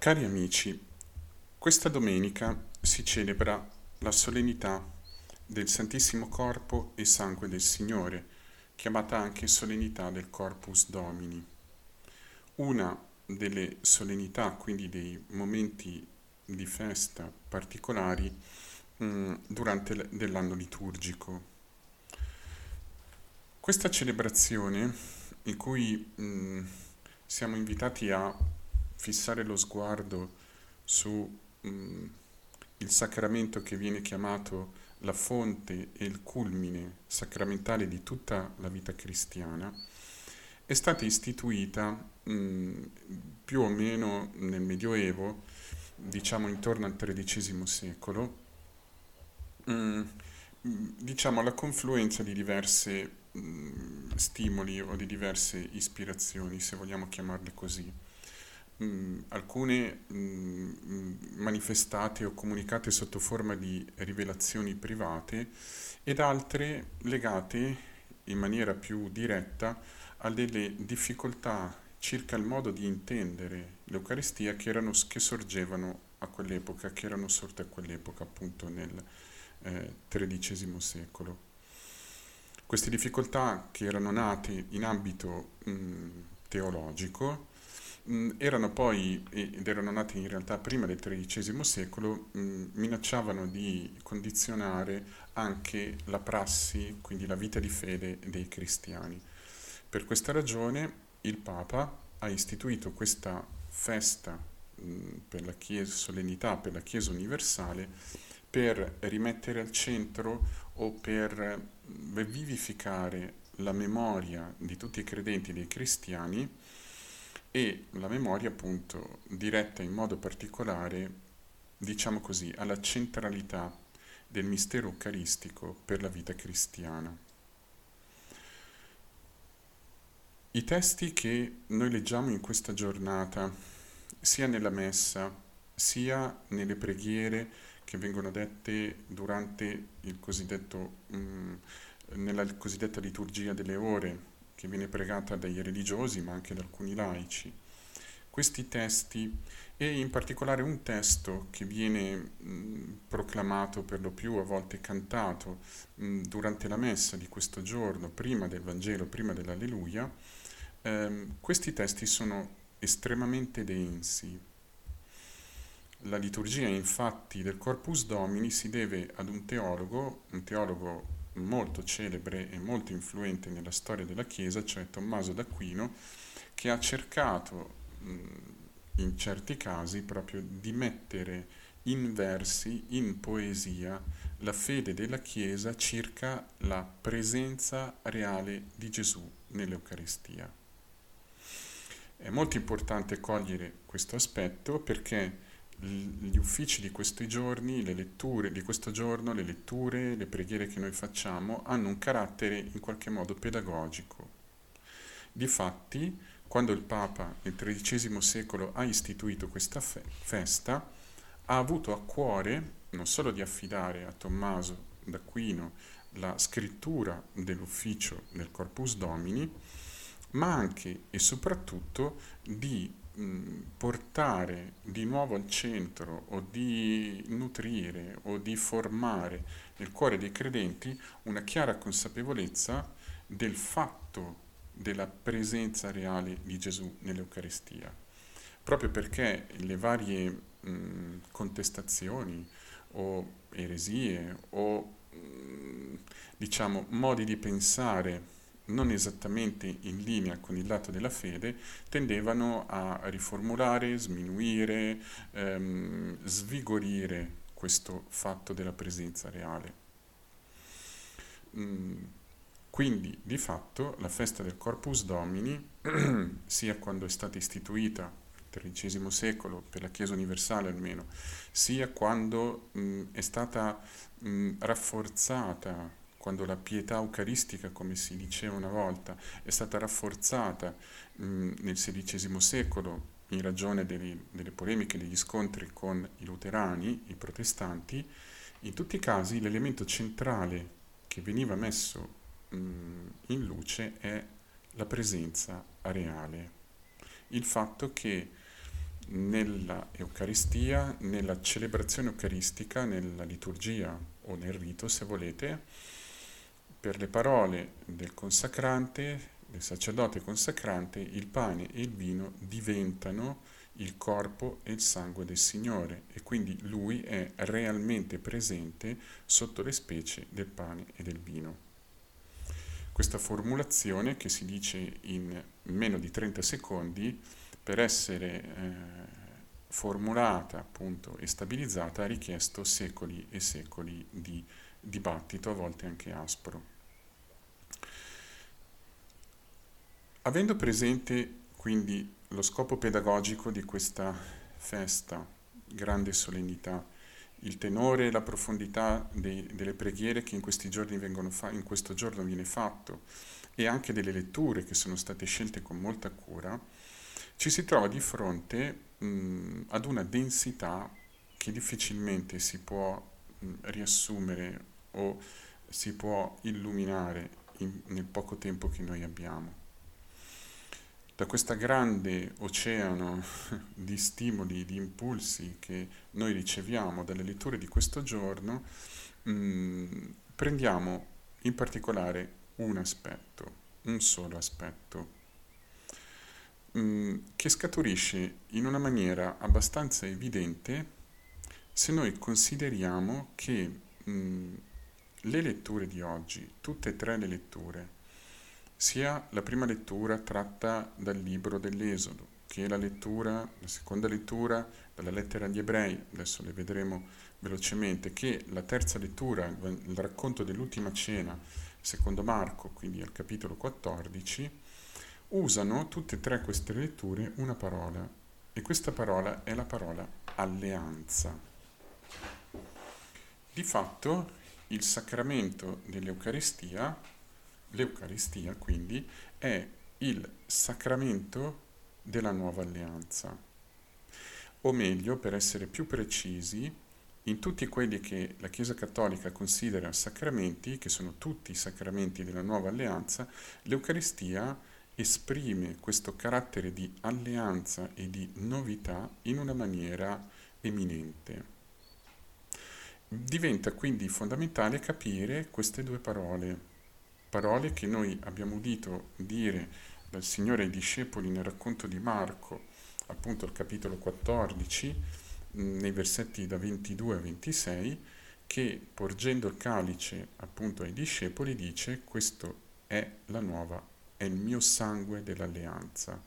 Cari amici, questa domenica si celebra la solennità del Santissimo Corpo e Sangue del Signore, chiamata anche solennità del Corpus Domini. Una delle solennità, quindi dei momenti di festa particolari mh, mm, durante l'anno liturgico. Questa celebrazione in cui mh, mm, siamo invitati a fissare lo sguardo su mm, il sacramento che viene chiamato la fonte e il culmine sacramentale di tutta la vita cristiana, è stata istituita mh, mm, più o meno nel Medioevo, diciamo intorno al XIII secolo, mh, mm, diciamo alla confluenza di diverse stimoli o di diverse ispirazioni, se vogliamo chiamarle così mh, alcune mh, manifestate o comunicate sotto forma di rivelazioni private ed altre legate in maniera più diretta a delle difficoltà circa il modo di intendere l'Eucaristia che, erano, che sorgevano a quell'epoca, che erano sorte a quell'epoca appunto nel eh, XIII secolo. Queste difficoltà che erano nate in ambito mh, teologico mh, erano poi, ed erano nati in realtà prima del XIII secolo, mh, minacciavano di condizionare anche la prassi, quindi la vita di fede dei cristiani. Per questa ragione il Papa ha istituito questa festa mh, per la Chiesa, solennità per la Chiesa universale, per rimettere al centro o per vivificare la memoria di tutti i credenti dei cristiani e la memoria appunto diretta in modo particolare, diciamo così, alla centralità del mistero eucaristico per la vita cristiana. I testi che noi leggiamo in questa giornata, sia nella messa, sia nelle preghiere che vengono dette durante il cosiddetto, mh, nella cosiddetta liturgia delle ore, che viene pregata dai religiosi ma anche da alcuni laici. Questi testi e in particolare un testo che viene mh, proclamato per lo più, a volte cantato mh, durante la messa di questo giorno, prima del Vangelo, prima dell'Alleluia, ehm, questi testi sono estremamente densi. La liturgia infatti del Corpus Domini si deve ad un teologo, un teologo molto celebre e molto influente nella storia della Chiesa, cioè Tommaso d'Aquino, che ha cercato in certi casi proprio di mettere in versi, in poesia, la fede della Chiesa circa la presenza reale di Gesù nell'Eucaristia. È molto importante cogliere questo aspetto perché gli uffici di questi giorni, le letture di questo giorno, le letture, le preghiere che noi facciamo hanno un carattere in qualche modo pedagogico. Difatti, quando il Papa nel XIII secolo ha istituito questa fe- festa, ha avuto a cuore non solo di affidare a Tommaso d'Aquino la scrittura dell'ufficio del Corpus Domini, ma anche e soprattutto di portare di nuovo al centro o di nutrire o di formare nel cuore dei credenti una chiara consapevolezza del fatto della presenza reale di Gesù nell'Eucaristia, proprio perché le varie mh, contestazioni o eresie o mh, diciamo modi di pensare non esattamente in linea con il lato della fede, tendevano a riformulare, sminuire, ehm, svigorire questo fatto della presenza reale. Mm, quindi, di fatto, la festa del Corpus Domini, sia quando è stata istituita nel XIII secolo, per la Chiesa universale almeno, sia quando mh, mm, è stata mh, rafforzata quando la pietà eucaristica, come si diceva una volta, è stata rafforzata mh, nel XVI secolo in ragione delle, delle polemiche, degli scontri con i luterani, i protestanti, in tutti i casi l'elemento centrale che veniva messo mh, in luce è la presenza reale, il fatto che nella Eucaristia, nella celebrazione eucaristica, nella liturgia o nel rito, se volete, per le parole del consacrante, del sacerdote consacrante, il pane e il vino diventano il corpo e il sangue del Signore e quindi lui è realmente presente sotto le specie del pane e del vino. Questa formulazione che si dice in meno di 30 secondi per essere eh, formulata appunto e stabilizzata ha richiesto secoli e secoli di dibattito, a volte anche aspro. Avendo presente quindi lo scopo pedagogico di questa festa, grande solennità, il tenore e la profondità dei, delle preghiere che in, questi giorni vengono fa- in questo giorno viene fatto e anche delle letture che sono state scelte con molta cura, ci si trova di fronte mh, ad una densità che difficilmente si può mh, riassumere o si può illuminare in, nel poco tempo che noi abbiamo. Da questo grande oceano di stimoli, di impulsi che noi riceviamo dalle letture di questo giorno, mh, prendiamo in particolare un aspetto, un solo aspetto Mm, che scaturisce in una maniera abbastanza evidente se noi consideriamo che mh, mm, le letture di oggi, tutte e tre le letture, sia la prima lettura tratta dal libro dell'Esodo, che la lettura, la seconda lettura dalla lettera agli ebrei, adesso le vedremo velocemente, che la terza lettura, il racconto dell'ultima cena, secondo Marco, quindi al capitolo 14, usano tutte e tre queste letture una parola e questa parola è la parola alleanza. Di fatto il sacramento dell'Eucaristia, l'Eucaristia quindi, è il sacramento della nuova alleanza. O meglio, per essere più precisi, in tutti quelli che la Chiesa Cattolica considera sacramenti, che sono tutti i sacramenti della nuova alleanza, l'Eucaristia esprime questo carattere di alleanza e di novità in una maniera eminente. Diventa quindi fondamentale capire queste due parole, parole che noi abbiamo udito dire dal Signore ai discepoli nel racconto di Marco, appunto al capitolo 14, nei versetti da 22 a 26, che porgendo il calice appunto ai discepoli dice questo è la nuova è il mio sangue dell'alleanza,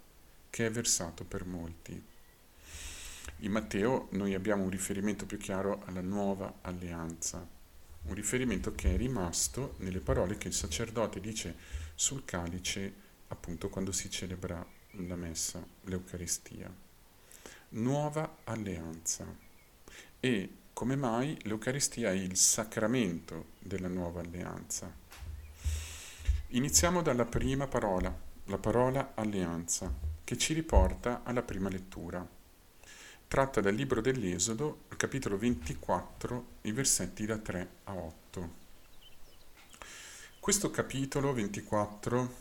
che è versato per molti. In Matteo noi abbiamo un riferimento più chiaro alla nuova alleanza, un riferimento che è rimasto nelle parole che il sacerdote dice sul calice appunto quando si celebra la messa, l'Eucaristia. Nuova alleanza. E come mai l'Eucaristia è il sacramento della nuova alleanza? Iniziamo dalla prima parola, la parola alleanza, che ci riporta alla prima lettura. Tratta dal libro dell'Esodo, capitolo 24, i versetti da 3 a 8. Questo capitolo 24,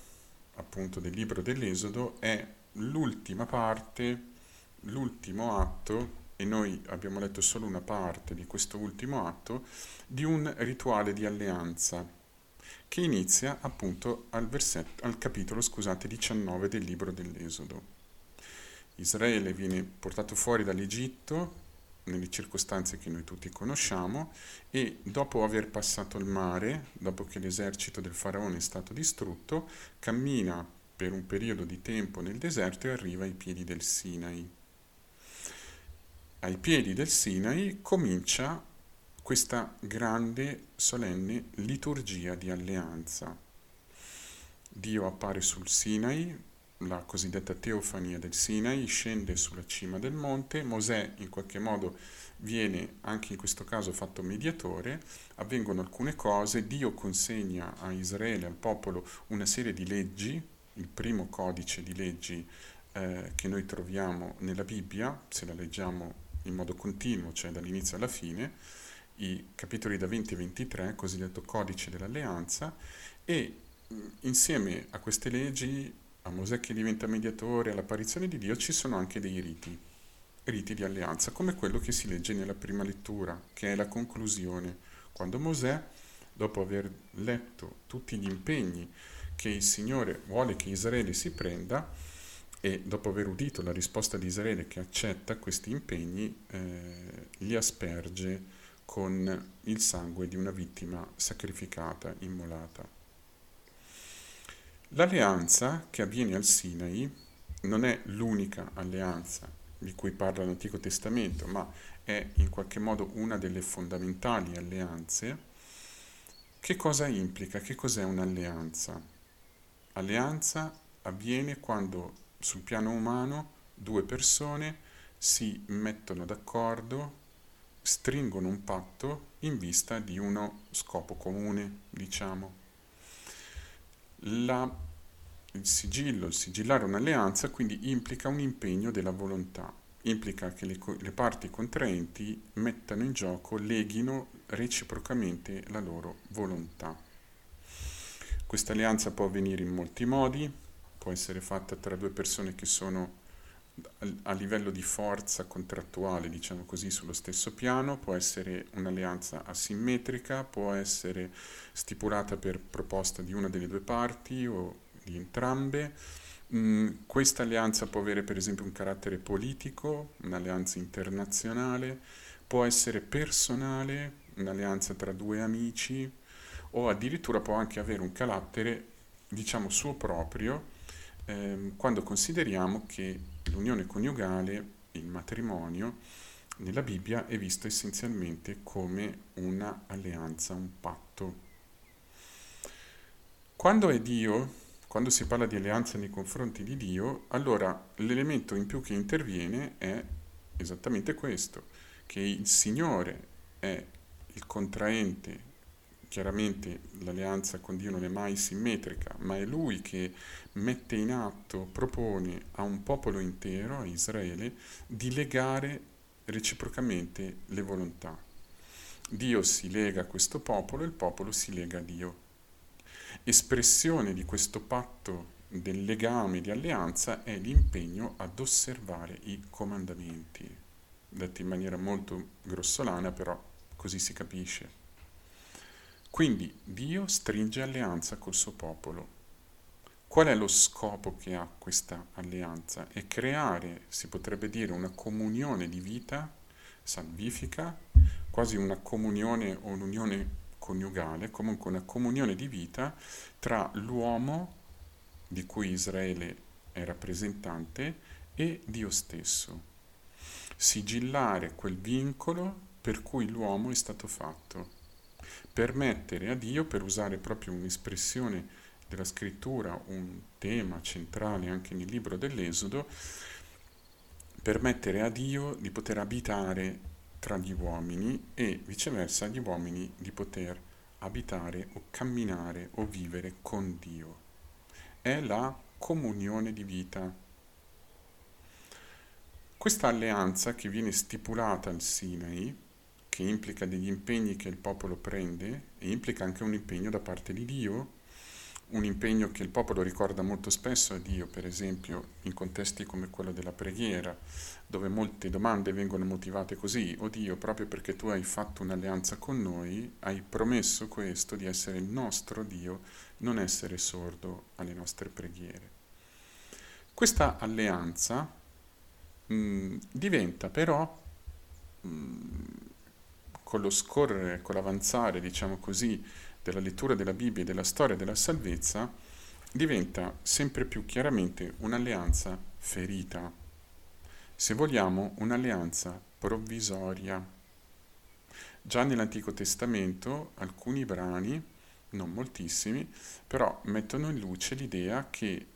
appunto del libro dell'Esodo, è l'ultima parte, l'ultimo atto, e noi abbiamo letto solo una parte di questo ultimo atto, di un rituale di alleanza che inizia appunto al, versetto, al capitolo scusate, 19 del libro dell'Esodo. Israele viene portato fuori dall'Egitto nelle circostanze che noi tutti conosciamo e dopo aver passato il mare, dopo che l'esercito del faraone è stato distrutto, cammina per un periodo di tempo nel deserto e arriva ai piedi del Sinai. Ai piedi del Sinai comincia questa grande, solenne liturgia di alleanza. Dio appare sul Sinai, la cosiddetta teofania del Sinai, scende sulla cima del monte, Mosè in qualche modo viene anche in questo caso fatto mediatore, avvengono alcune cose, Dio consegna a Israele, al popolo, una serie di leggi, il primo codice di leggi eh, che noi troviamo nella Bibbia, se la leggiamo in modo continuo, cioè dall'inizio alla fine, i capitoli da 20 a 23, cosiddetto codice dell'alleanza, e insieme a queste leggi, a Mosè che diventa mediatore, all'apparizione di Dio, ci sono anche dei riti. riti di alleanza, come quello che si legge nella prima lettura, che è la conclusione, quando Mosè, dopo aver letto tutti gli impegni che il Signore vuole che Israele si prenda, e dopo aver udito la risposta di Israele che accetta questi impegni, eh, li asperge con il sangue di una vittima sacrificata, immolata. L'alleanza che avviene al Sinai non è l'unica alleanza di cui parla l'Antico Testamento, ma è in qualche modo una delle fondamentali alleanze. Che cosa implica? Che cos'è un'alleanza? Alleanza avviene quando sul piano umano due persone si mettono d'accordo, stringono un patto in vista di uno scopo comune, diciamo. La, il sigillo, il sigillare un'alleanza, quindi implica un impegno della volontà, implica che le, le parti contraenti mettano in gioco, leghino reciprocamente la loro volontà. Questa alleanza può avvenire in molti modi, può essere fatta tra due persone che sono a livello di forza contrattuale, diciamo così, sullo stesso piano, può essere un'alleanza asimmetrica, può essere stipulata per proposta di una delle due parti o di entrambe. Mm, questa alleanza può avere per esempio un carattere politico, un'alleanza internazionale, può essere personale, un'alleanza tra due amici o addirittura può anche avere un carattere, diciamo, suo proprio, ehm, quando consideriamo che l'unione coniugale, il matrimonio, nella Bibbia è visto essenzialmente come una alleanza, un patto. Quando è Dio, quando si parla di alleanza nei confronti di Dio, allora l'elemento in più che interviene è esattamente questo, che il Signore è il contraente chiaramente l'alleanza con Dio non è mai simmetrica, ma è Lui che mette in atto, propone a un popolo intero, a Israele, di legare reciprocamente le volontà. Dio si lega a questo popolo e il popolo si lega a Dio. Espressione di questo patto del legame di alleanza è l'impegno ad osservare i comandamenti, detti in maniera molto grossolana, però così si capisce. Quindi Dio stringe alleanza col suo popolo. Qual è lo scopo che ha questa alleanza? È creare, si potrebbe dire, una comunione di vita salvifica, quasi una comunione o un'unione coniugale, comunque una comunione di vita tra l'uomo, di cui Israele è rappresentante, e Dio stesso. Sigillare quel vincolo per cui l'uomo è stato fatto permettere a Dio, per usare proprio un'espressione della scrittura, un tema centrale anche nel libro dell'Esodo, permettere a Dio di poter abitare tra gli uomini e viceversa agli uomini di poter abitare o camminare o vivere con Dio. È la comunione di vita. Questa alleanza che viene stipulata al Sinai che implica degli impegni che il popolo prende e implica anche un impegno da parte di Dio, un impegno che il popolo ricorda molto spesso a Dio, per esempio in contesti come quello della preghiera, dove molte domande vengono motivate così, o Dio, proprio perché tu hai fatto un'alleanza con noi, hai promesso questo di essere il nostro Dio, non essere sordo alle nostre preghiere. Questa alleanza mh, diventa però mh, con lo scorrere, con l'avanzare, diciamo così, della lettura della Bibbia e della storia della salvezza, diventa sempre più chiaramente un'alleanza ferita, se vogliamo un'alleanza provvisoria. Già nell'Antico Testamento alcuni brani, non moltissimi, però mettono in luce l'idea che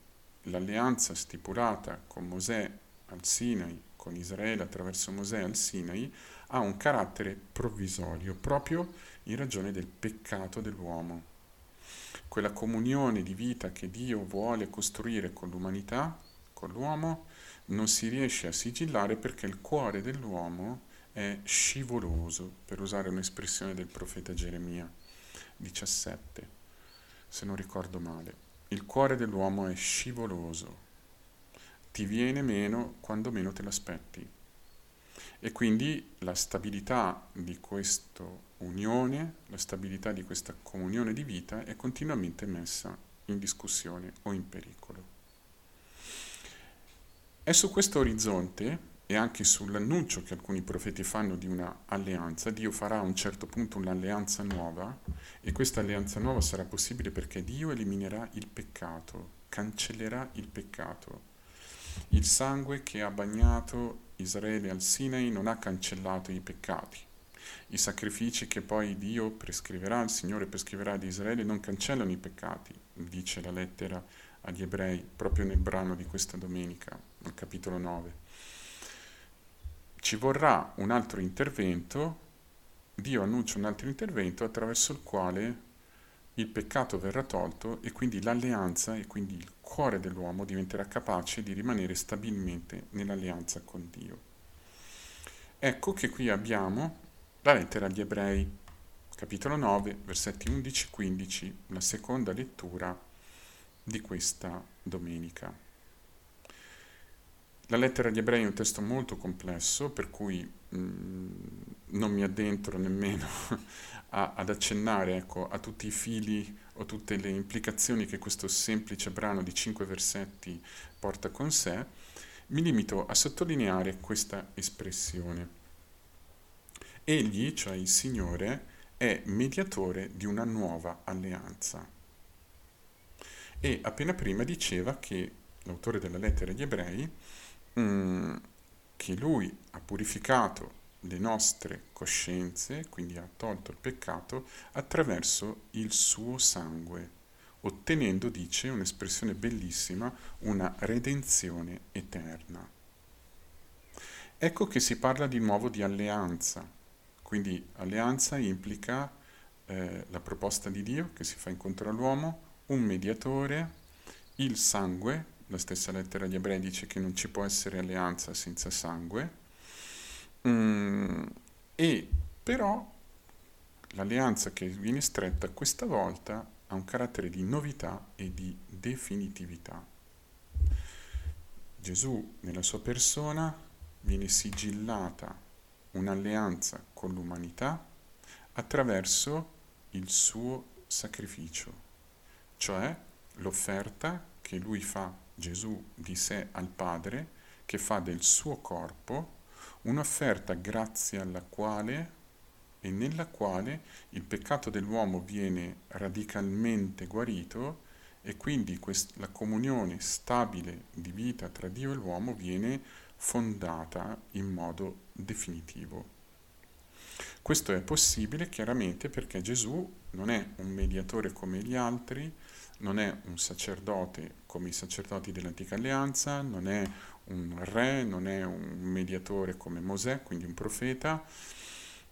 l'alleanza stipulata con Mosè al Sinai, con Israele attraverso Mosè al Sinai, ha un carattere provvisorio proprio in ragione del peccato dell'uomo. Quella comunione di vita che Dio vuole costruire con l'umanità, con l'uomo, non si riesce a sigillare perché il cuore dell'uomo è scivoloso, per usare un'espressione del profeta Geremia 17, se non ricordo male. Il cuore dell'uomo è scivoloso, ti viene meno quando meno te l'aspetti E quindi la stabilità di questa unione, la stabilità di questa comunione di vita è continuamente messa in discussione o in pericolo. È su questo orizzonte e anche sull'annuncio che alcuni profeti fanno di una alleanza, Dio farà a un certo punto un'alleanza nuova e questa alleanza nuova sarà possibile perché Dio eliminerà il peccato, cancellerà il peccato. Il sangue che ha bagnato Israele al Sinai non ha cancellato i peccati. I sacrifici che poi Dio prescriverà, il Signore prescriverà ad Israele non cancellano i peccati, dice la lettera agli ebrei proprio nel brano di questa domenica, nel capitolo 9 ci vorrà un altro intervento, Dio annuncia un altro intervento attraverso il quale il peccato verrà tolto e quindi l'alleanza e quindi il cuore dell'uomo diventerà capace di rimanere stabilmente nell'alleanza con Dio. Ecco che qui abbiamo la lettera agli ebrei, capitolo 9, versetti 11-15, la seconda lettura di questa domenica. La lettera agli ebrei è un testo molto complesso, per cui mh, mm, non mi addentro nemmeno a, ad accennare ecco, a tutti i fili o tutte le implicazioni che questo semplice brano di cinque versetti porta con sé, mi limito a sottolineare questa espressione. Egli, cioè il Signore, è mediatore di una nuova alleanza. E appena prima diceva che l'autore della lettera agli ebrei mm, che lui ha purificato le nostre coscienze, quindi ha tolto il peccato, attraverso il suo sangue, ottenendo, dice, un'espressione bellissima, una redenzione eterna. Ecco che si parla di nuovo di alleanza, quindi alleanza implica eh, la proposta di Dio che si fa incontro all'uomo, un mediatore, il sangue, la stessa lettera agli ebrei dice che non ci può essere alleanza senza sangue, mm, e però l'alleanza che viene stretta questa volta ha un carattere di novità e di definitività. Gesù nella sua persona viene sigillata un'alleanza con l'umanità attraverso il suo sacrificio, cioè l'offerta che lui fa Gesù di sé al Padre, che fa del suo corpo un'offerta grazie alla quale e nella quale il peccato dell'uomo viene radicalmente guarito e quindi quest- la comunione stabile di vita tra Dio e l'uomo viene fondata in modo definitivo. Questo è possibile chiaramente perché Gesù non è un mediatore come gli altri, non è un sacerdote come i sacerdoti dell'antica alleanza, non è un re, non è un mediatore come Mosè, quindi un profeta,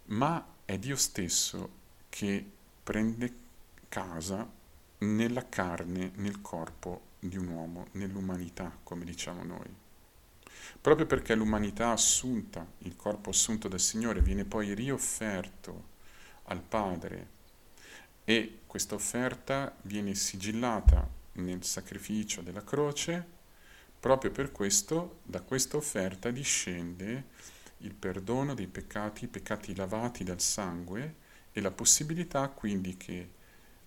ma è Dio stesso che prende casa nella carne, nel corpo di un uomo, nell'umanità, come diciamo noi. Proprio perché l'umanità assunta, il corpo assunto dal Signore, viene poi riofferto al Padre e questa offerta viene sigillata nel sacrificio della croce, proprio per questo da questa offerta discende il perdono dei peccati, i peccati lavati dal sangue e la possibilità quindi che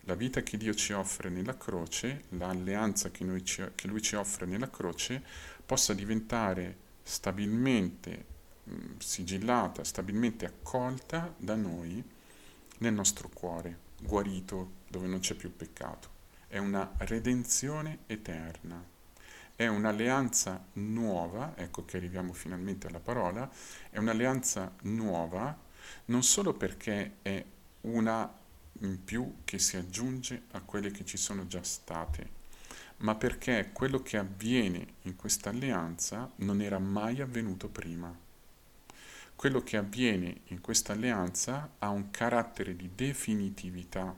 la vita che Dio ci offre nella croce, l'alleanza che, ci, che Lui ci offre nella croce, possa diventare stabilmente mh, sigillata, stabilmente accolta da noi nel nostro cuore guarito dove non c'è più peccato. È una redenzione eterna. È un'alleanza nuova, ecco che arriviamo finalmente alla parola, è un'alleanza nuova non solo perché è una in più che si aggiunge a quelle che ci sono già state, ma perché quello che avviene in questa alleanza non era mai avvenuto prima quello che avviene in questa alleanza ha un carattere di definitività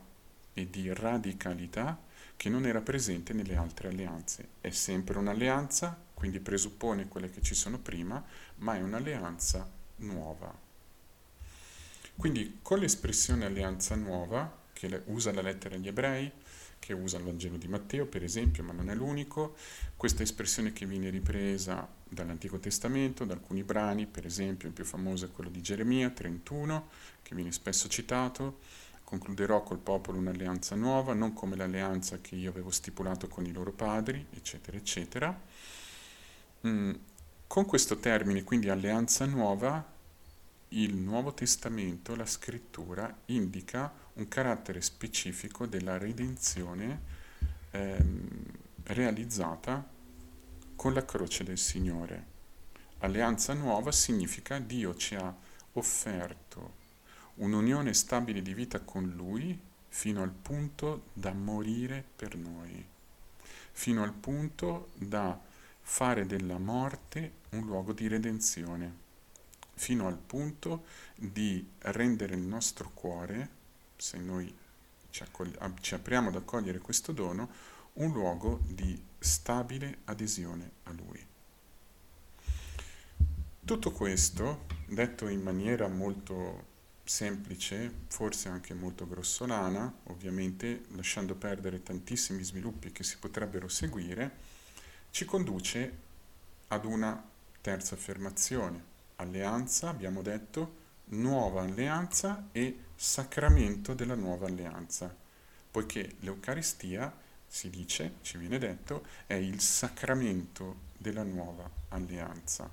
e di radicalità che non era presente nelle altre alleanze. È sempre un'alleanza, quindi presuppone quelle che ci sono prima, ma è un'alleanza nuova. Quindi con l'espressione alleanza nuova, che usa la lettera agli ebrei, che usa il Vangelo di Matteo, per esempio, ma non è l'unico. Questa espressione che viene ripresa dall'Antico Testamento, da alcuni brani, per esempio il più famoso è quello di Geremia 31, che viene spesso citato, concluderò col popolo un'alleanza nuova, non come l'alleanza che io avevo stipulato con i loro padri, eccetera, eccetera. Mm, con questo termine, quindi alleanza nuova, il Nuovo Testamento, la scrittura, indica un carattere specifico della redenzione ehm, realizzata con la croce del Signore. Alleanza nuova significa Dio ci ha offerto un'unione stabile di vita con Lui fino al punto da morire per noi, fino al punto da fare della morte un luogo di redenzione fino al punto di rendere il nostro cuore, se noi ci, accogli- ci apriamo ad accogliere questo dono, un luogo di stabile adesione a Lui. Tutto questo, detto in maniera molto semplice, forse anche molto grossolana, ovviamente lasciando perdere tantissimi sviluppi che si potrebbero seguire, ci conduce ad una terza affermazione, alleanza, abbiamo detto, nuova alleanza e sacramento della nuova alleanza, poiché l'Eucaristia, si dice, ci viene detto, è il sacramento della nuova alleanza.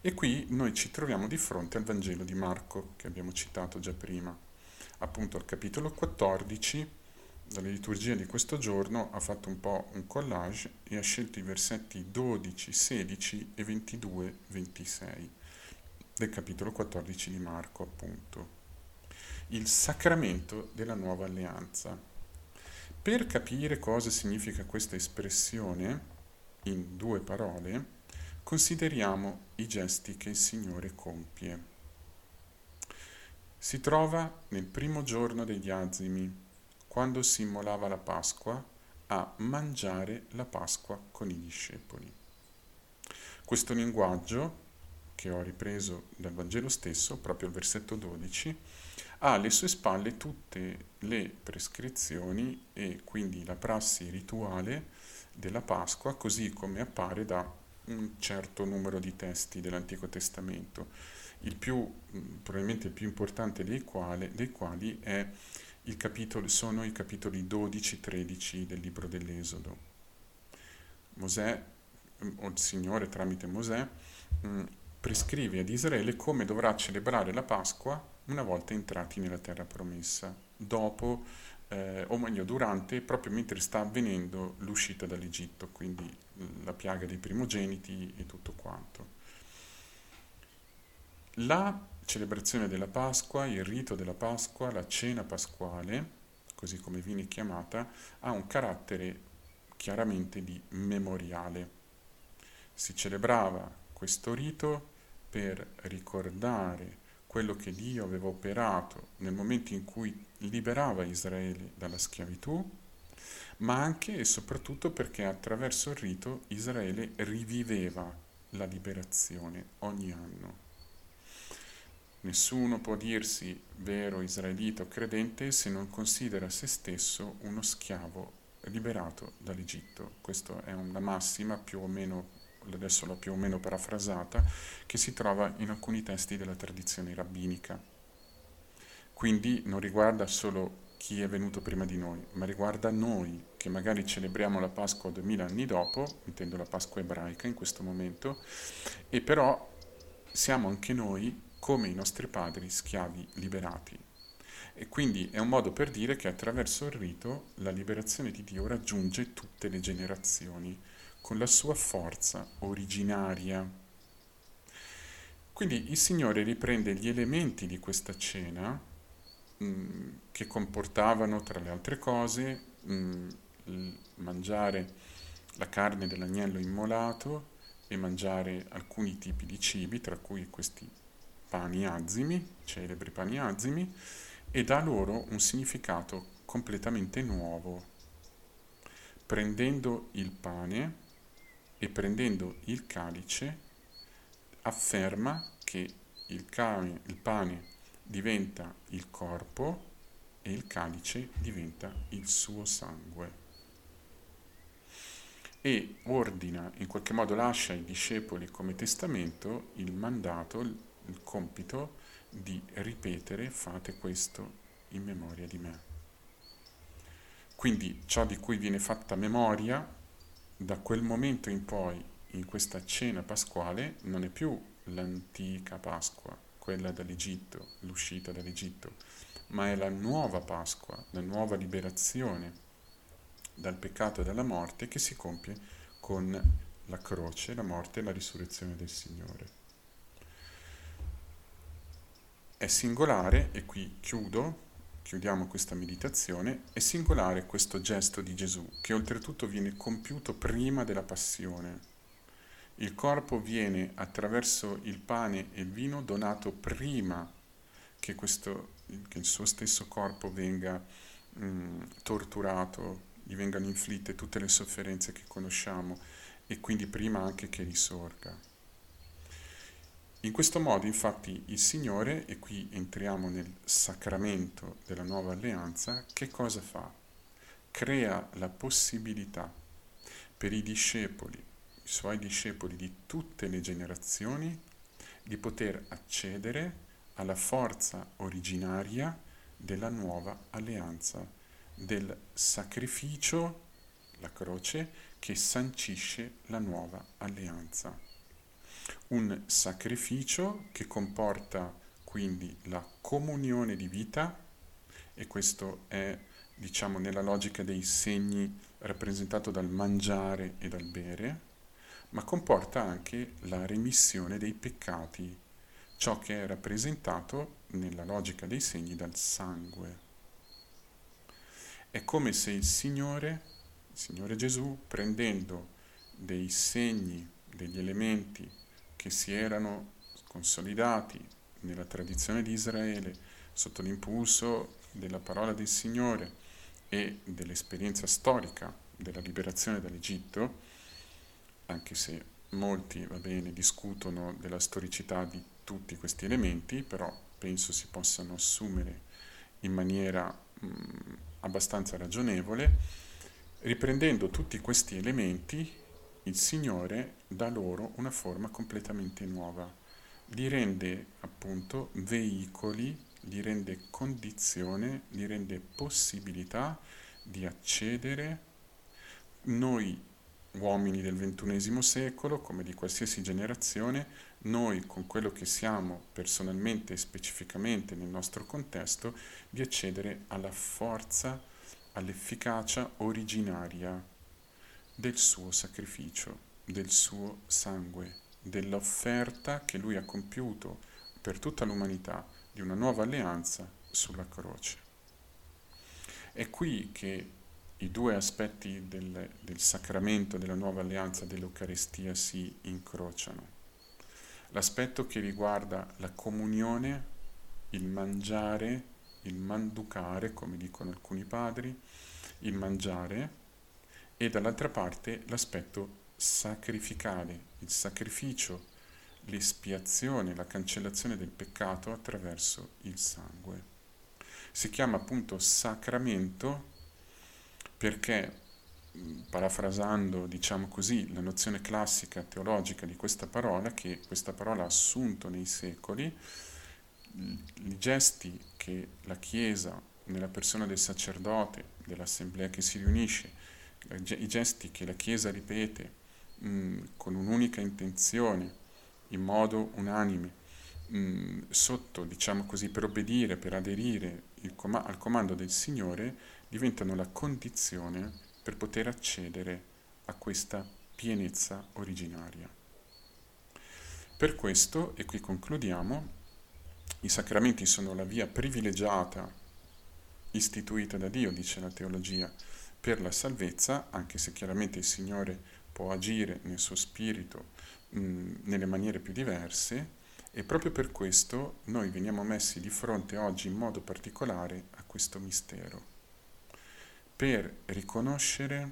E qui noi ci troviamo di fronte al Vangelo di Marco, che abbiamo citato già prima. Appunto al capitolo 14, dalla liturgia di questo giorno, ha fatto un po' un collage e ha scelto i versetti 12, 16 e 22, 26 del capitolo 14 di Marco, appunto. Il sacramento della nuova alleanza. Per capire cosa significa questa espressione, in due parole, consideriamo i gesti che il Signore compie. Si trova nel primo giorno degli azimi, quando si immolava la Pasqua, a mangiare la Pasqua con i discepoli. Questo linguaggio, che ho ripreso dal Vangelo stesso, proprio al versetto 12, ha alle sue spalle tutte le prescrizioni e quindi la prassi rituale della Pasqua, così come appare da un certo numero di testi dell'Antico Testamento, il più, probabilmente il più importante dei quali, dei quali è capitolo, sono i capitoli 12-13 del libro dell'Esodo. Mosè, mm, o il Signore tramite Mosè, mm, prescrive ad Israele come dovrà celebrare la Pasqua una volta entrati nella terra promessa, dopo, eh, o meglio durante, proprio mentre sta avvenendo l'uscita dall'Egitto, quindi mm, la piaga dei primogeniti e tutto quanto. La celebrazione della Pasqua, il rito della Pasqua, la cena pasquale, così come viene chiamata, ha un carattere chiaramente di memoriale. Si celebrava questo rito per ricordare quello che Dio aveva operato nel momento in cui liberava Israele dalla schiavitù, ma anche e soprattutto perché attraverso il rito Israele riviveva la liberazione ogni anno. Nessuno può dirsi vero israelita o credente se non considera se stesso uno schiavo liberato dall'Egitto. Questa è una massima più o meno, adesso l'ho più o meno parafrasata, che si trova in alcuni testi della tradizione rabbinica. Quindi non riguarda solo chi è venuto prima di noi, ma riguarda noi che magari celebriamo la Pasqua duemila anni dopo, intendo la Pasqua ebraica in questo momento, e però siamo anche noi come i nostri padri schiavi liberati. E quindi è un modo per dire che attraverso il rito la liberazione di Dio raggiunge tutte le generazioni con la sua forza originaria. Quindi il Signore riprende gli elementi di questa cena mh, mm, che comportavano tra le altre cose mh, mm, mangiare la carne dell'agnello immolato e mangiare alcuni tipi di cibi, tra cui questi pani azimi, celebri pani azimi, e dà loro un significato completamente nuovo. Prendendo il pane e prendendo il calice, afferma che il, cane, il pane diventa il corpo e il calice diventa il suo sangue. e ordina, in qualche modo lascia ai discepoli come testamento il mandato, il compito di ripetere fate questo in memoria di me. Quindi ciò di cui viene fatta memoria da quel momento in poi in questa cena pasquale non è più l'antica Pasqua, quella dall'Egitto, l'uscita dall'Egitto, ma è la nuova Pasqua, la nuova liberazione dal peccato e dalla morte che si compie con la croce, la morte e la risurrezione del Signore. È singolare, e qui chiudo, chiudiamo questa meditazione, è singolare questo gesto di Gesù, che oltretutto viene compiuto prima della passione. Il corpo viene attraverso il pane e il vino donato prima che, questo, che il suo stesso corpo venga mh, mm, torturato, gli vengano inflitte tutte le sofferenze che conosciamo e quindi prima anche che risorga. In questo modo infatti il Signore, e qui entriamo nel sacramento della nuova alleanza, che cosa fa? Crea la possibilità per i discepoli, i suoi discepoli di tutte le generazioni, di poter accedere alla forza originaria della nuova alleanza del sacrificio, la croce, che sancisce la nuova alleanza. Un sacrificio che comporta quindi la comunione di vita, e questo è, diciamo, nella logica dei segni rappresentato dal mangiare e dal bere, ma comporta anche la remissione dei peccati, ciò che è rappresentato nella logica dei segni dal sangue. È come se il Signore, il Signore Gesù, prendendo dei segni, degli elementi che si erano consolidati nella tradizione di Israele sotto l'impulso della parola del Signore e dell'esperienza storica della liberazione dall'Egitto, anche se molti, va bene, discutono della storicità di tutti questi elementi, però penso si possano assumere in maniera mh, abbastanza ragionevole, riprendendo tutti questi elementi, il Signore dà loro una forma completamente nuova, li rende appunto veicoli, li rende condizione, li rende possibilità di accedere. Noi uomini del ventunesimo secolo, come di qualsiasi generazione, noi con quello che siamo personalmente e specificamente nel nostro contesto, di accedere alla forza, all'efficacia originaria del suo sacrificio, del suo sangue, dell'offerta che lui ha compiuto per tutta l'umanità di una nuova alleanza sulla croce. È qui che i due aspetti del, del sacramento della nuova alleanza dell'Eucaristia si incrociano l'aspetto che riguarda la comunione, il mangiare, il manducare, come dicono alcuni padri, il mangiare, e dall'altra parte l'aspetto sacrificale, il sacrificio, l'espiazione, la cancellazione del peccato attraverso il sangue. Si chiama appunto sacramento perché parafrasando, diciamo così, la nozione classica teologica di questa parola, che questa parola ha assunto nei secoli, i gesti che la Chiesa, nella persona del sacerdote, dell'assemblea che si riunisce, i gesti che la Chiesa ripete mh, con un'unica intenzione, in modo unanime, mh, sotto, diciamo così, per obbedire, per aderire com- al comando del Signore, diventano la condizione per poter accedere a questa pienezza originaria. Per questo, e qui concludiamo, i sacramenti sono la via privilegiata istituita da Dio, dice la teologia, per la salvezza, anche se chiaramente il Signore può agire nel suo spirito mh, nelle maniere più diverse, e proprio per questo noi veniamo messi di fronte oggi in modo particolare a questo mistero per riconoscere,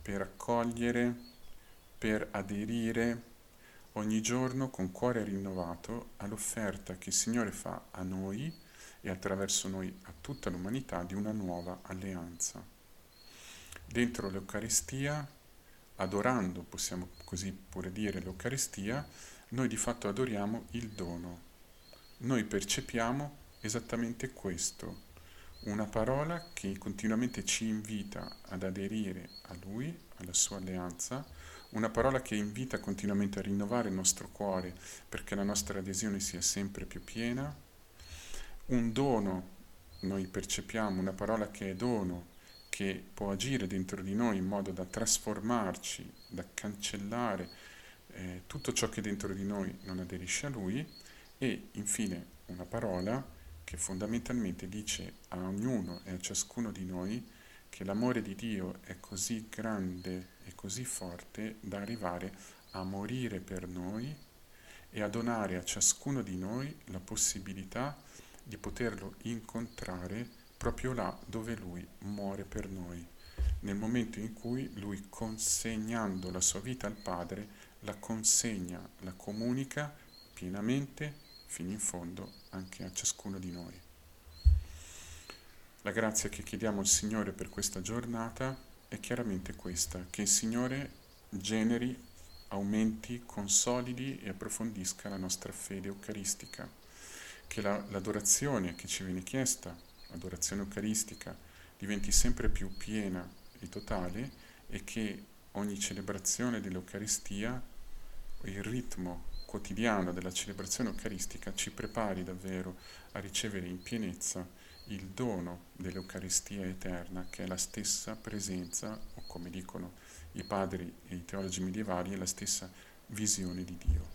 per accogliere, per aderire ogni giorno con cuore rinnovato all'offerta che il Signore fa a noi e attraverso noi a tutta l'umanità di una nuova alleanza. Dentro l'Eucaristia adorando, possiamo così pure dire, l'Eucaristia, noi di fatto adoriamo il dono. Noi percepiamo esattamente questo, una parola che continuamente ci invita ad aderire a Lui, alla sua alleanza, una parola che invita continuamente a rinnovare il nostro cuore perché la nostra adesione sia sempre più piena, un dono, noi percepiamo una parola che è dono, che può agire dentro di noi in modo da trasformarci, da cancellare eh, tutto ciò che dentro di noi non aderisce a Lui. E infine una parola che fondamentalmente dice a ognuno e a ciascuno di noi che l'amore di Dio è così grande e così forte da arrivare a morire per noi e a donare a ciascuno di noi la possibilità di poterlo incontrare proprio là dove lui muore per noi, nel momento in cui lui consegnando la sua vita al Padre la consegna, la comunica pienamente fino in fondo anche a ciascuno di noi. La grazia che chiediamo al Signore per questa giornata è chiaramente questa, che il Signore generi, aumenti, consolidi e approfondisca la nostra fede eucaristica, che la, l'adorazione che ci viene chiesta, l'adorazione eucaristica, diventi sempre più piena e totale e che ogni celebrazione dell'Eucaristia, il ritmo quotidiano della celebrazione eucaristica ci prepari davvero a ricevere in pienezza il dono dell'Eucaristia eterna, che è la stessa presenza, o come dicono i padri e i teologi medievali, è la stessa visione di Dio.